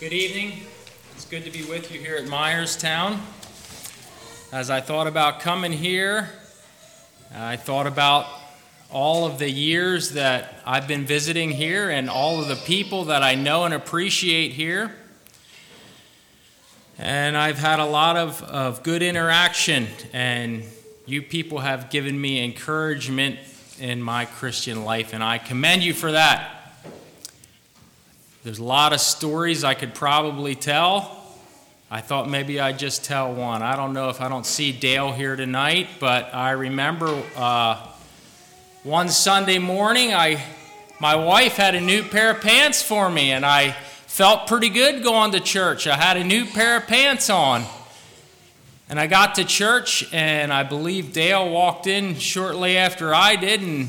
Good evening. It's good to be with you here at Myerstown. As I thought about coming here, I thought about all of the years that I've been visiting here and all of the people that I know and appreciate here. And I've had a lot of, of good interaction, and you people have given me encouragement in my Christian life, and I commend you for that. There's a lot of stories I could probably tell. I thought maybe I'd just tell one. I don't know if I don't see Dale here tonight, but I remember uh, one Sunday morning, I, my wife had a new pair of pants for me, and I felt pretty good going to church. I had a new pair of pants on. And I got to church, and I believe Dale walked in shortly after I did, and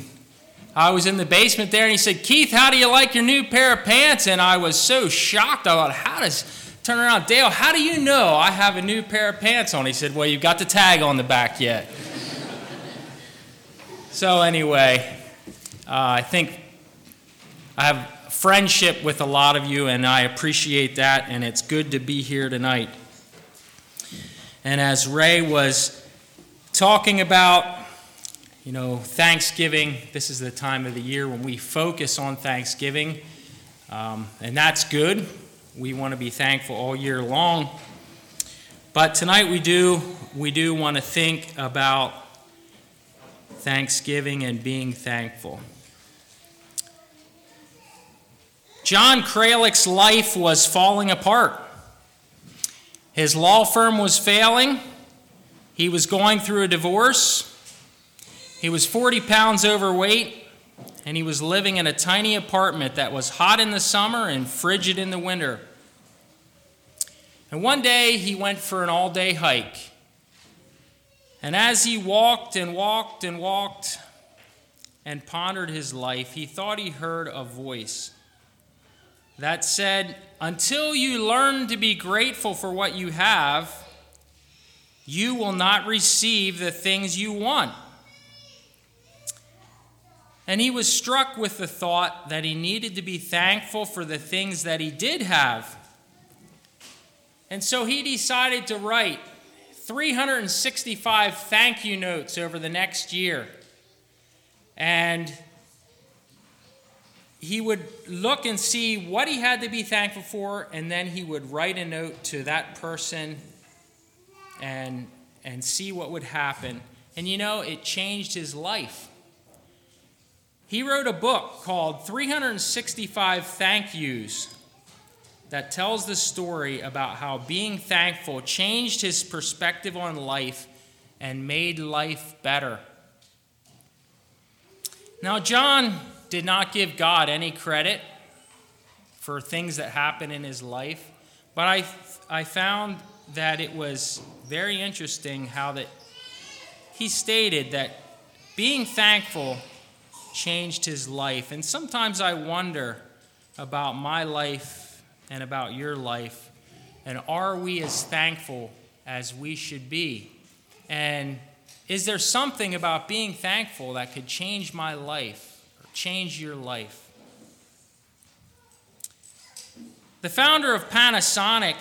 I was in the basement there and he said, Keith, how do you like your new pair of pants? And I was so shocked. I thought, how does, turn around, Dale, how do you know I have a new pair of pants on? He said, well, you've got the tag on the back yet. so, anyway, uh, I think I have friendship with a lot of you and I appreciate that, and it's good to be here tonight. And as Ray was talking about, you know, Thanksgiving, this is the time of the year when we focus on Thanksgiving, um, and that's good. We want to be thankful all year long. But tonight we do, we do want to think about Thanksgiving and being thankful. John Kralik's life was falling apart. His law firm was failing. He was going through a divorce. He was 40 pounds overweight, and he was living in a tiny apartment that was hot in the summer and frigid in the winter. And one day he went for an all day hike. And as he walked and walked and walked and pondered his life, he thought he heard a voice that said, Until you learn to be grateful for what you have, you will not receive the things you want. And he was struck with the thought that he needed to be thankful for the things that he did have. And so he decided to write 365 thank you notes over the next year. And he would look and see what he had to be thankful for, and then he would write a note to that person and, and see what would happen. And you know, it changed his life. He wrote a book called 365 Thank Yous that tells the story about how being thankful changed his perspective on life and made life better. Now, John did not give God any credit for things that happened in his life, but I, I found that it was very interesting how that he stated that being thankful changed his life. And sometimes I wonder about my life and about your life. And are we as thankful as we should be? And is there something about being thankful that could change my life or change your life? The founder of Panasonic,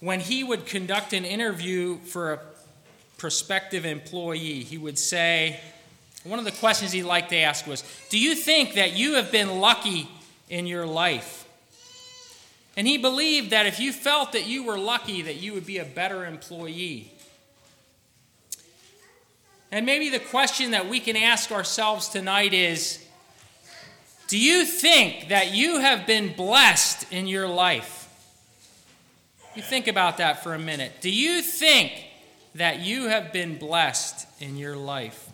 when he would conduct an interview for a prospective employee, he would say, one of the questions he liked to ask was Do you think that you have been lucky in your life? And he believed that if you felt that you were lucky, that you would be a better employee. And maybe the question that we can ask ourselves tonight is Do you think that you have been blessed in your life? You think about that for a minute. Do you think that you have been blessed in your life?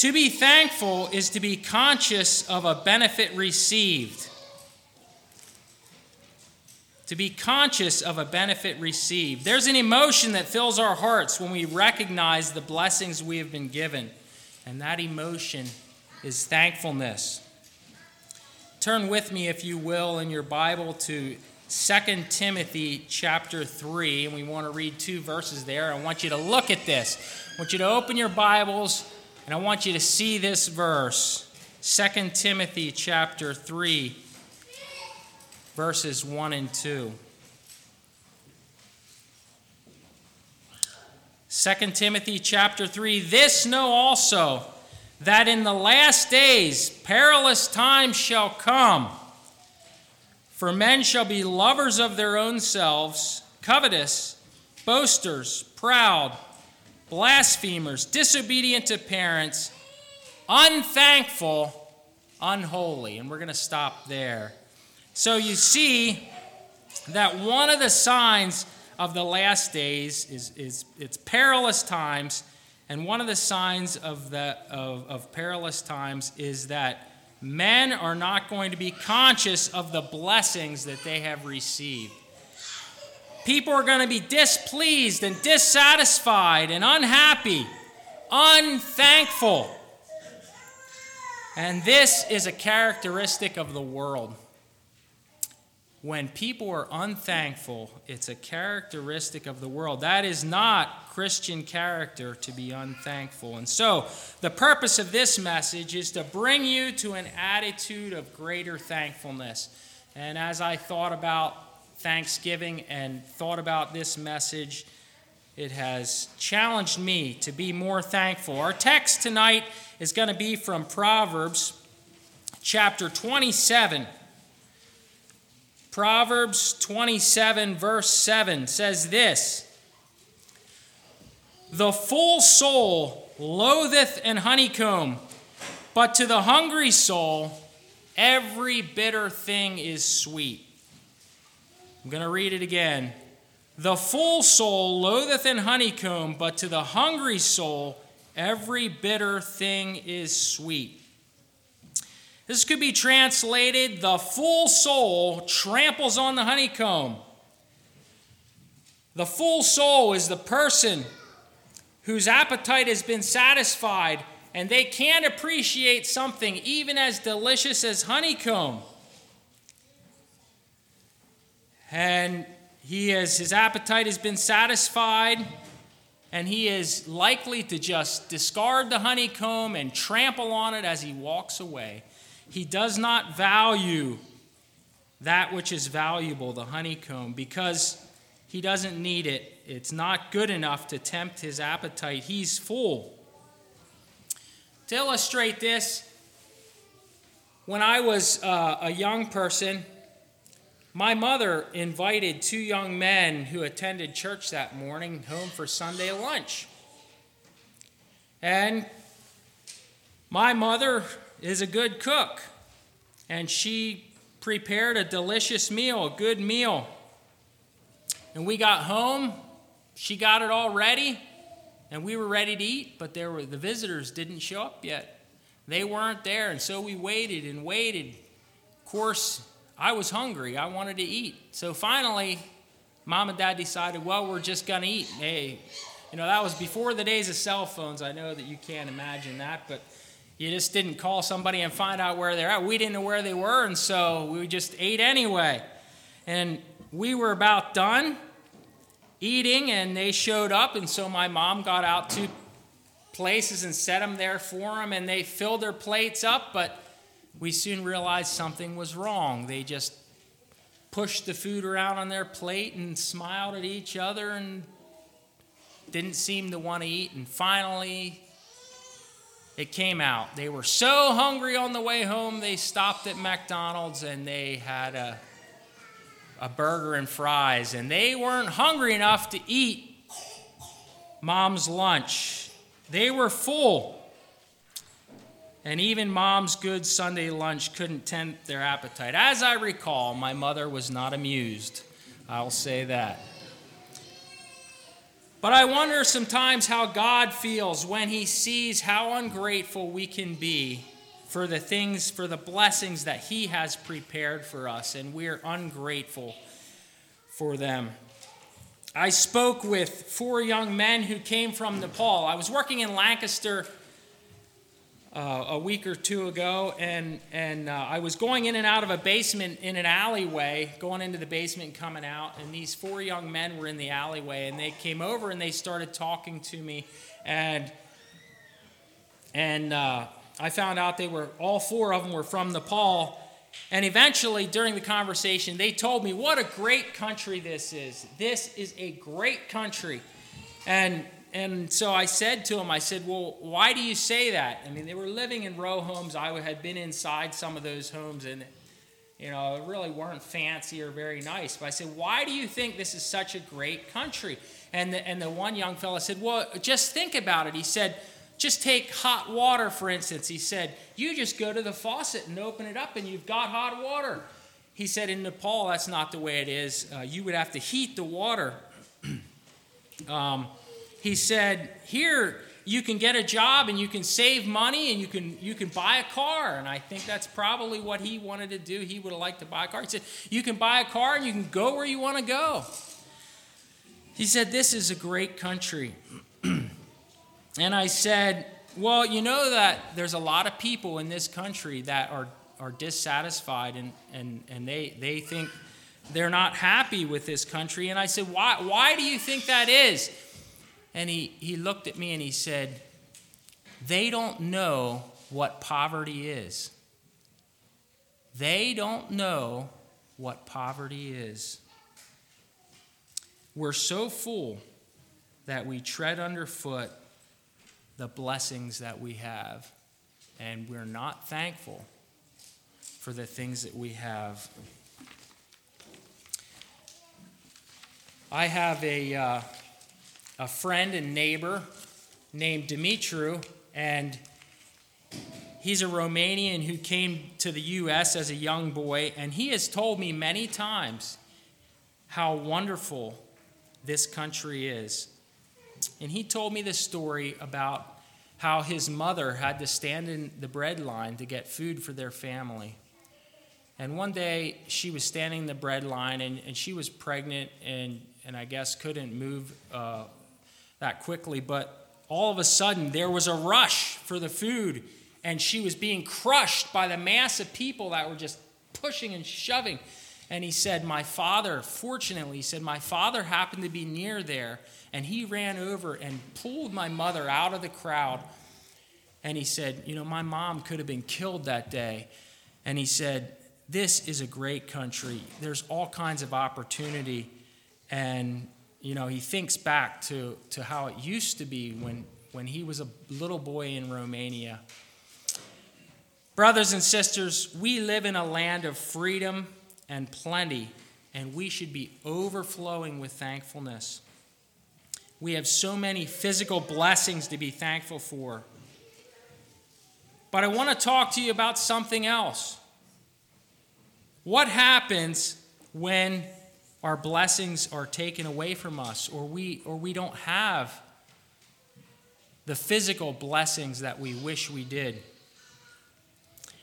To be thankful is to be conscious of a benefit received. To be conscious of a benefit received. There's an emotion that fills our hearts when we recognize the blessings we have been given, and that emotion is thankfulness. Turn with me, if you will, in your Bible to 2 Timothy chapter 3, and we want to read two verses there. I want you to look at this. I want you to open your Bibles and I want you to see this verse 2 Timothy chapter 3, verses 1 and 2. 2 Timothy chapter 3 This know also that in the last days perilous times shall come. For men shall be lovers of their own selves, covetous, boasters, proud, blasphemers, disobedient to parents, unthankful, unholy. And we're going to stop there. So you see that one of the signs of the last days is, is it's perilous times. And one of the signs of, the, of, of perilous times is that men are not going to be conscious of the blessings that they have received. People are going to be displeased and dissatisfied and unhappy, unthankful. And this is a characteristic of the world. When people are unthankful, it's a characteristic of the world. That is not Christian character to be unthankful. And so, the purpose of this message is to bring you to an attitude of greater thankfulness. And as I thought about Thanksgiving and thought about this message, it has challenged me to be more thankful. Our text tonight is going to be from Proverbs chapter 27. Proverbs 27, verse 7 says this The full soul loatheth an honeycomb, but to the hungry soul, every bitter thing is sweet. I'm going to read it again. The full soul loatheth an honeycomb, but to the hungry soul, every bitter thing is sweet. This could be translated the full soul tramples on the honeycomb. The full soul is the person whose appetite has been satisfied and they can't appreciate something even as delicious as honeycomb. And he has his appetite has been satisfied and he is likely to just discard the honeycomb and trample on it as he walks away. He does not value that which is valuable, the honeycomb, because he doesn't need it. It's not good enough to tempt his appetite. He's full. To illustrate this, when I was uh, a young person, my mother invited two young men who attended church that morning home for Sunday lunch. And my mother is a good cook, and she prepared a delicious meal, a good meal. And we got home, she got it all ready, and we were ready to eat, but there were the visitors didn't show up yet. They weren't there, and so we waited and waited. Of course, I was hungry. I wanted to eat. So finally, mom and dad decided, well, we're just going to eat. Hey, you know, that was before the days of cell phones. I know that you can't imagine that, but you just didn't call somebody and find out where they're at. We didn't know where they were, and so we just ate anyway. And we were about done eating, and they showed up, and so my mom got out two places and set them there for them, and they filled their plates up, but we soon realized something was wrong. They just pushed the food around on their plate and smiled at each other and didn't seem to want to eat. And finally, it came out. They were so hungry on the way home, they stopped at McDonald's and they had a, a burger and fries. And they weren't hungry enough to eat mom's lunch. They were full. And even mom's good Sunday lunch couldn't tempt their appetite. As I recall, my mother was not amused. I'll say that. But I wonder sometimes how God feels when he sees how ungrateful we can be for the things, for the blessings that he has prepared for us, and we're ungrateful for them. I spoke with four young men who came from Nepal. I was working in Lancaster uh, a week or two ago, and, and uh, I was going in and out of a basement in an alleyway, going into the basement and coming out, and these four young men were in the alleyway, and they came over and they started talking to me, and and uh, I found out they were, all four of them were from Nepal. And eventually, during the conversation, they told me what a great country this is. This is a great country. And, and so I said to them, I said, Well, why do you say that? I mean, they were living in row homes. I had been inside some of those homes, and you know, it really weren't fancy or very nice. But I said, Why do you think this is such a great country? And the, and the one young fellow said, Well, just think about it. He said, Just take hot water, for instance. He said, You just go to the faucet and open it up, and you've got hot water. He said, In Nepal, that's not the way it is. Uh, you would have to heat the water. um, he said, Here, you can get a job and you can save money and you can you can buy a car. And i think that's probably what he wanted to do. He would have liked to buy a car. He said you can buy a car and you can go where you want to go. He said this is a great country. And i said well you know that there's a lot of people in this country that are are dissatisfied and and and they they think they're not happy with this country. And i said why why do you think that is and he, he looked at me and he said, They don't know what poverty is. They don't know what poverty is. We're so full that we tread underfoot the blessings that we have, and we're not thankful for the things that we have. I have a. Uh, a friend and neighbor named Dimitru, and he's a Romanian who came to the U.S. as a young boy, and he has told me many times how wonderful this country is. And he told me the story about how his mother had to stand in the bread line to get food for their family. And one day she was standing in the bread line and, and she was pregnant and, and I guess couldn't move uh, that quickly, but all of a sudden there was a rush for the food, and she was being crushed by the mass of people that were just pushing and shoving. And he said, My father, fortunately, he said, My father happened to be near there, and he ran over and pulled my mother out of the crowd. And he said, You know, my mom could have been killed that day. And he said, This is a great country. There's all kinds of opportunity. And you know, he thinks back to, to how it used to be when, when he was a little boy in Romania. Brothers and sisters, we live in a land of freedom and plenty, and we should be overflowing with thankfulness. We have so many physical blessings to be thankful for. But I want to talk to you about something else. What happens when our blessings are taken away from us or we or we don't have the physical blessings that we wish we did.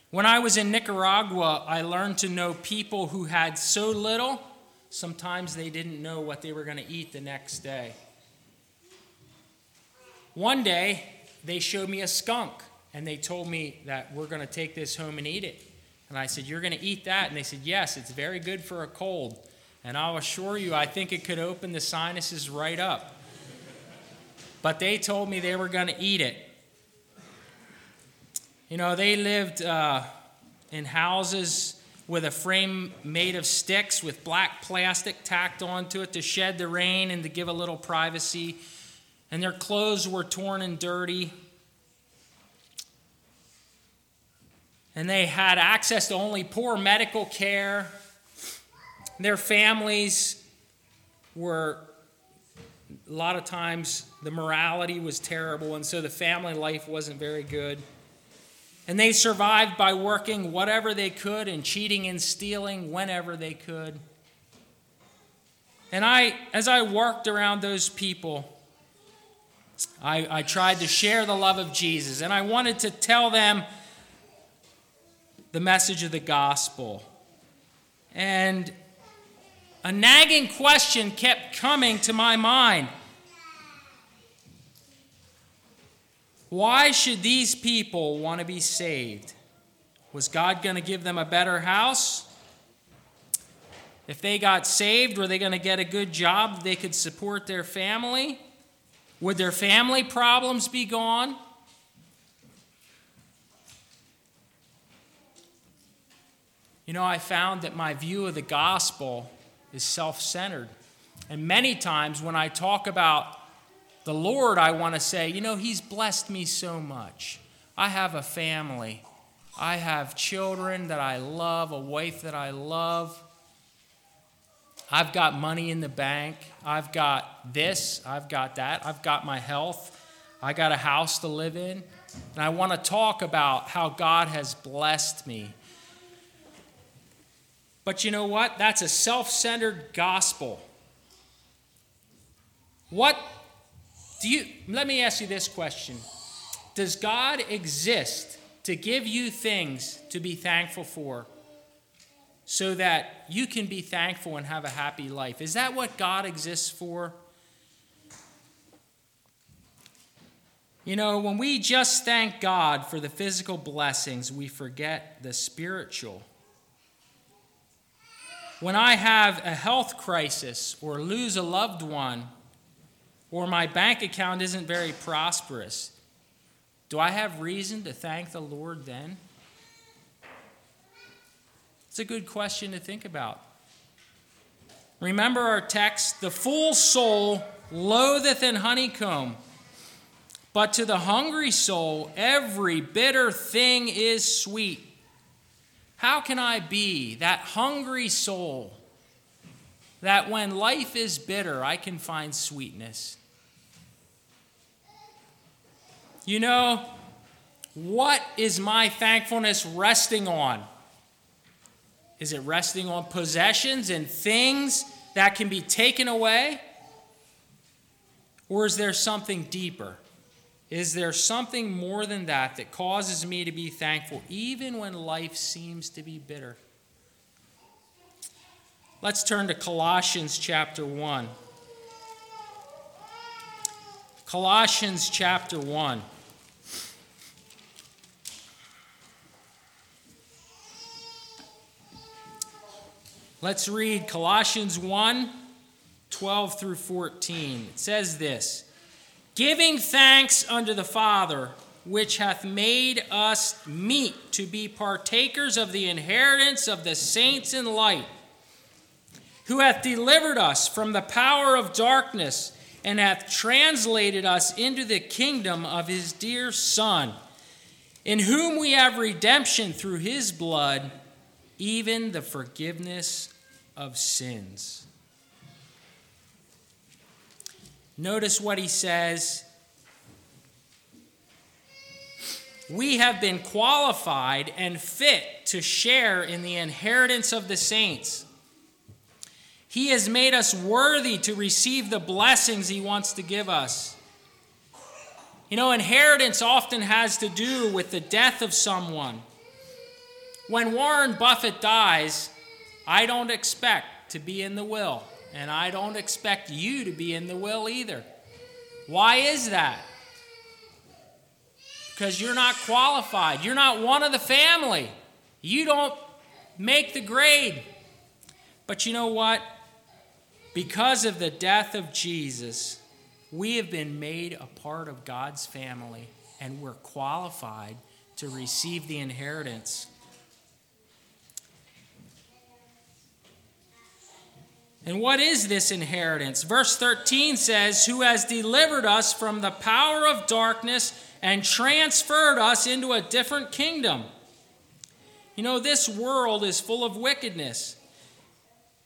When I was in Nicaragua, I learned to know people who had so little, sometimes they didn't know what they were going to eat the next day. One day, they showed me a skunk and they told me that we're going to take this home and eat it. And I said, You're going to eat that? And they said, Yes, it's very good for a cold. And I'll assure you, I think it could open the sinuses right up. But they told me they were going to eat it. You know, they lived uh, in houses with a frame made of sticks with black plastic tacked onto it to shed the rain and to give a little privacy. And their clothes were torn and dirty. And they had access to only poor medical care. Their families were, a lot of times, the morality was terrible, and so the family life wasn't very good. And they survived by working whatever they could and cheating and stealing whenever they could. And I, as I worked around those people, I, I tried to share the love of Jesus, and I wanted to tell them the message of the gospel. And a nagging question kept coming to my mind Why should these people want to be saved? Was God going to give them a better house? If they got saved, were they going to get a good job? They could support their family? Would their family problems be gone? You know, I found that my view of the gospel is self centered. And many times when I talk about the Lord, I want to say, you know, He's blessed me so much. I have a family, I have children that I love, a wife that I love. I've got money in the bank. I've got this. I've got that. I've got my health. I got a house to live in. And I want to talk about how God has blessed me. But you know what? That's a self centered gospel. What do you, let me ask you this question Does God exist to give you things to be thankful for so that you can be thankful and have a happy life? Is that what God exists for? You know, when we just thank God for the physical blessings, we forget the spiritual. When I have a health crisis or lose a loved one, or my bank account isn't very prosperous, do I have reason to thank the Lord then? It's a good question to think about. Remember our text the full soul loatheth in honeycomb, but to the hungry soul every bitter thing is sweet. How can I be that hungry soul that when life is bitter, I can find sweetness? You know, what is my thankfulness resting on? Is it resting on possessions and things that can be taken away? Or is there something deeper? Is there something more than that that causes me to be thankful even when life seems to be bitter? Let's turn to Colossians chapter 1. Colossians chapter 1. Let's read Colossians 1 12 through 14. It says this Giving thanks unto the Father, which hath made us meet to be partakers of the inheritance of the saints in light, who hath delivered us from the power of darkness and hath translated us into the kingdom of his dear Son, in whom we have redemption through his blood even the forgiveness of sins. Notice what he says. We have been qualified and fit to share in the inheritance of the saints. He has made us worthy to receive the blessings he wants to give us. You know, inheritance often has to do with the death of someone. When Warren Buffett dies, I don't expect to be in the will, and I don't expect you to be in the will either. Why is that? Because you're not qualified. You're not one of the family. You don't make the grade. But you know what? Because of the death of Jesus, we have been made a part of God's family, and we're qualified to receive the inheritance. And what is this inheritance? Verse 13 says, Who has delivered us from the power of darkness and transferred us into a different kingdom. You know, this world is full of wickedness,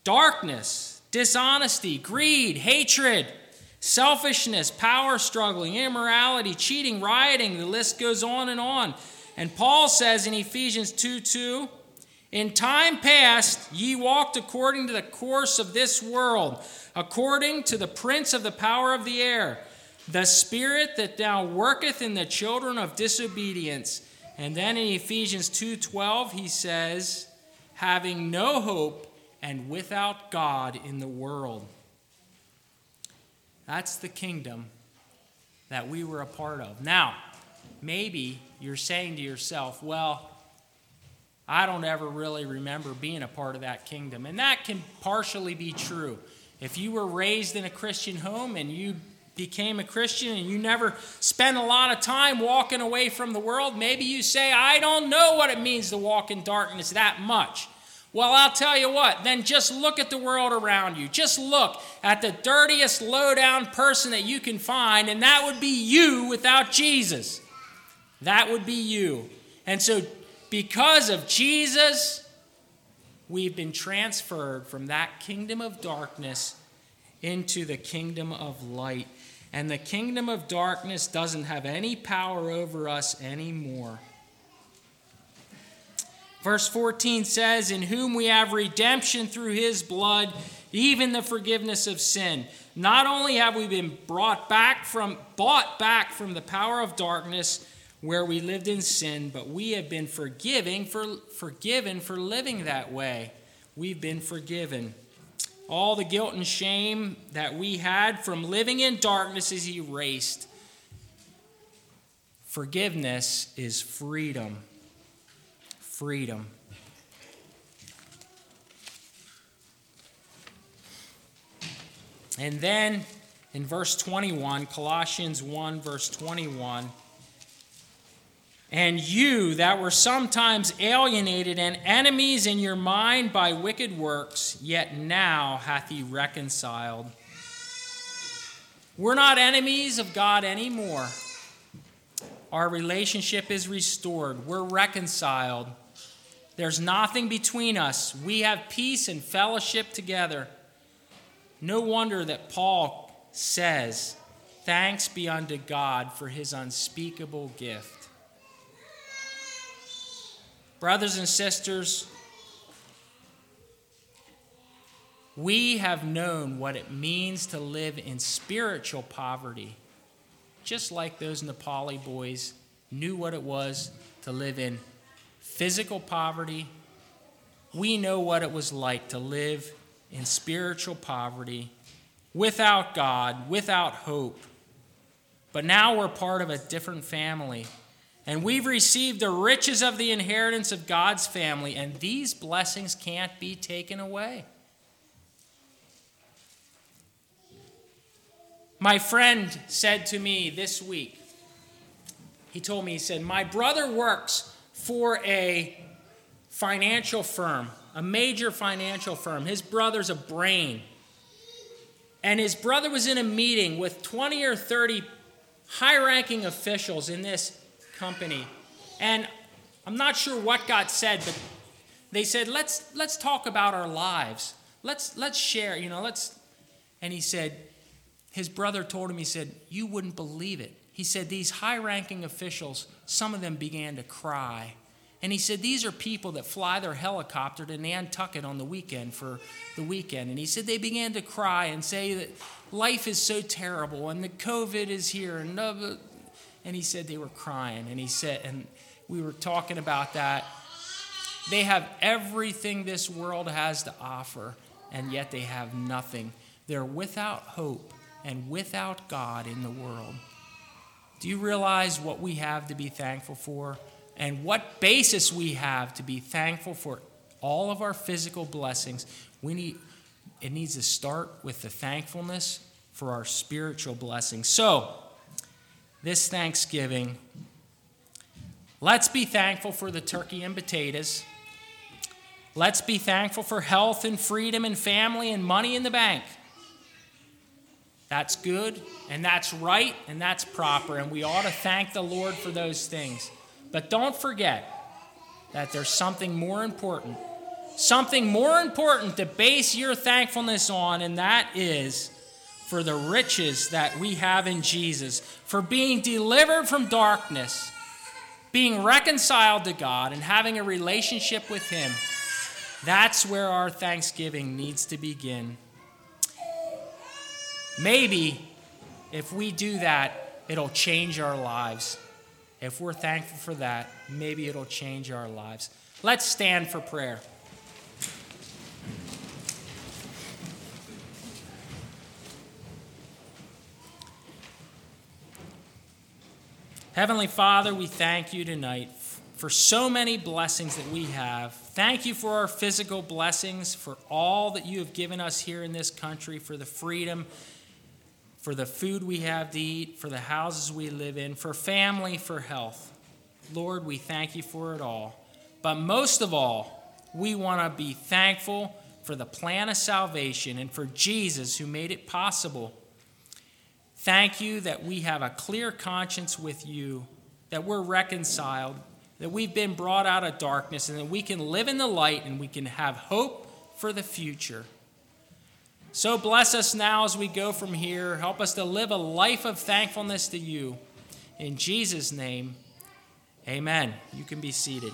darkness, dishonesty, greed, hatred, selfishness, power struggling, immorality, cheating, rioting. The list goes on and on. And Paul says in Ephesians 2 2, in time past, ye walked according to the course of this world, according to the prince of the power of the air, the spirit that now worketh in the children of disobedience. And then in Ephesians 2:12 he says, having no hope and without God in the world. That's the kingdom that we were a part of. Now, maybe you're saying to yourself, well, I don't ever really remember being a part of that kingdom. And that can partially be true. If you were raised in a Christian home and you became a Christian and you never spent a lot of time walking away from the world, maybe you say, I don't know what it means to walk in darkness that much. Well, I'll tell you what, then just look at the world around you. Just look at the dirtiest, low down person that you can find, and that would be you without Jesus. That would be you. And so, because of Jesus, we've been transferred from that kingdom of darkness into the kingdom of light. And the kingdom of darkness doesn't have any power over us anymore. Verse 14 says, In whom we have redemption through his blood, even the forgiveness of sin. Not only have we been brought back from, bought back from the power of darkness where we lived in sin, but we have been forgiving for, forgiven for living that way. We've been forgiven. All the guilt and shame that we had from living in darkness is erased. Forgiveness is freedom freedom. And then in verse 21, Colossians 1, verse 21, and you that were sometimes alienated and enemies in your mind by wicked works, yet now hath he reconciled. We're not enemies of God anymore. Our relationship is restored. We're reconciled. There's nothing between us. We have peace and fellowship together. No wonder that Paul says, Thanks be unto God for his unspeakable gift. Brothers and sisters, we have known what it means to live in spiritual poverty, just like those Nepali boys knew what it was to live in physical poverty. We know what it was like to live in spiritual poverty, without God, without hope. But now we're part of a different family. And we've received the riches of the inheritance of God's family, and these blessings can't be taken away. My friend said to me this week, he told me, he said, My brother works for a financial firm, a major financial firm. His brother's a brain. And his brother was in a meeting with 20 or 30 high ranking officials in this company. And I'm not sure what got said, but they said, let's, let's talk about our lives. Let's, let's share, you know, let's. And he said, his brother told him, he said, You wouldn't believe it. He said, These high ranking officials, some of them began to cry. And he said, These are people that fly their helicopter to Nantucket on the weekend for the weekend. And he said, They began to cry and say that life is so terrible and the COVID is here. And, and he said they were crying. And he said, and we were talking about that. They have everything this world has to offer, and yet they have nothing. They're without hope and without God in the world. Do you realize what we have to be thankful for? And what basis we have to be thankful for all of our physical blessings? We need, it needs to start with the thankfulness for our spiritual blessings. So, this Thanksgiving, let's be thankful for the turkey and potatoes. Let's be thankful for health and freedom and family and money in the bank. That's good and that's right and that's proper, and we ought to thank the Lord for those things. But don't forget that there's something more important. Something more important to base your thankfulness on, and that is for the riches that we have in Jesus, for being delivered from darkness, being reconciled to God, and having a relationship with Him. That's where our thanksgiving needs to begin. Maybe if we do that, it'll change our lives. If we're thankful for that, maybe it'll change our lives. Let's stand for prayer. Heavenly Father, we thank you tonight for so many blessings that we have. Thank you for our physical blessings, for all that you have given us here in this country, for the freedom for the food we have to eat, for the houses we live in, for family, for health. Lord, we thank you for it all. But most of all, We want to be thankful for the plan of salvation and for Jesus who made it possible. Thank you that we have a clear conscience with you, that we're reconciled, that we've been brought out of darkness, and that we can live in the light and we can have hope for the future. So bless us now as we go from here. Help us to live a life of thankfulness to you. In Jesus' name, amen. You can be seated.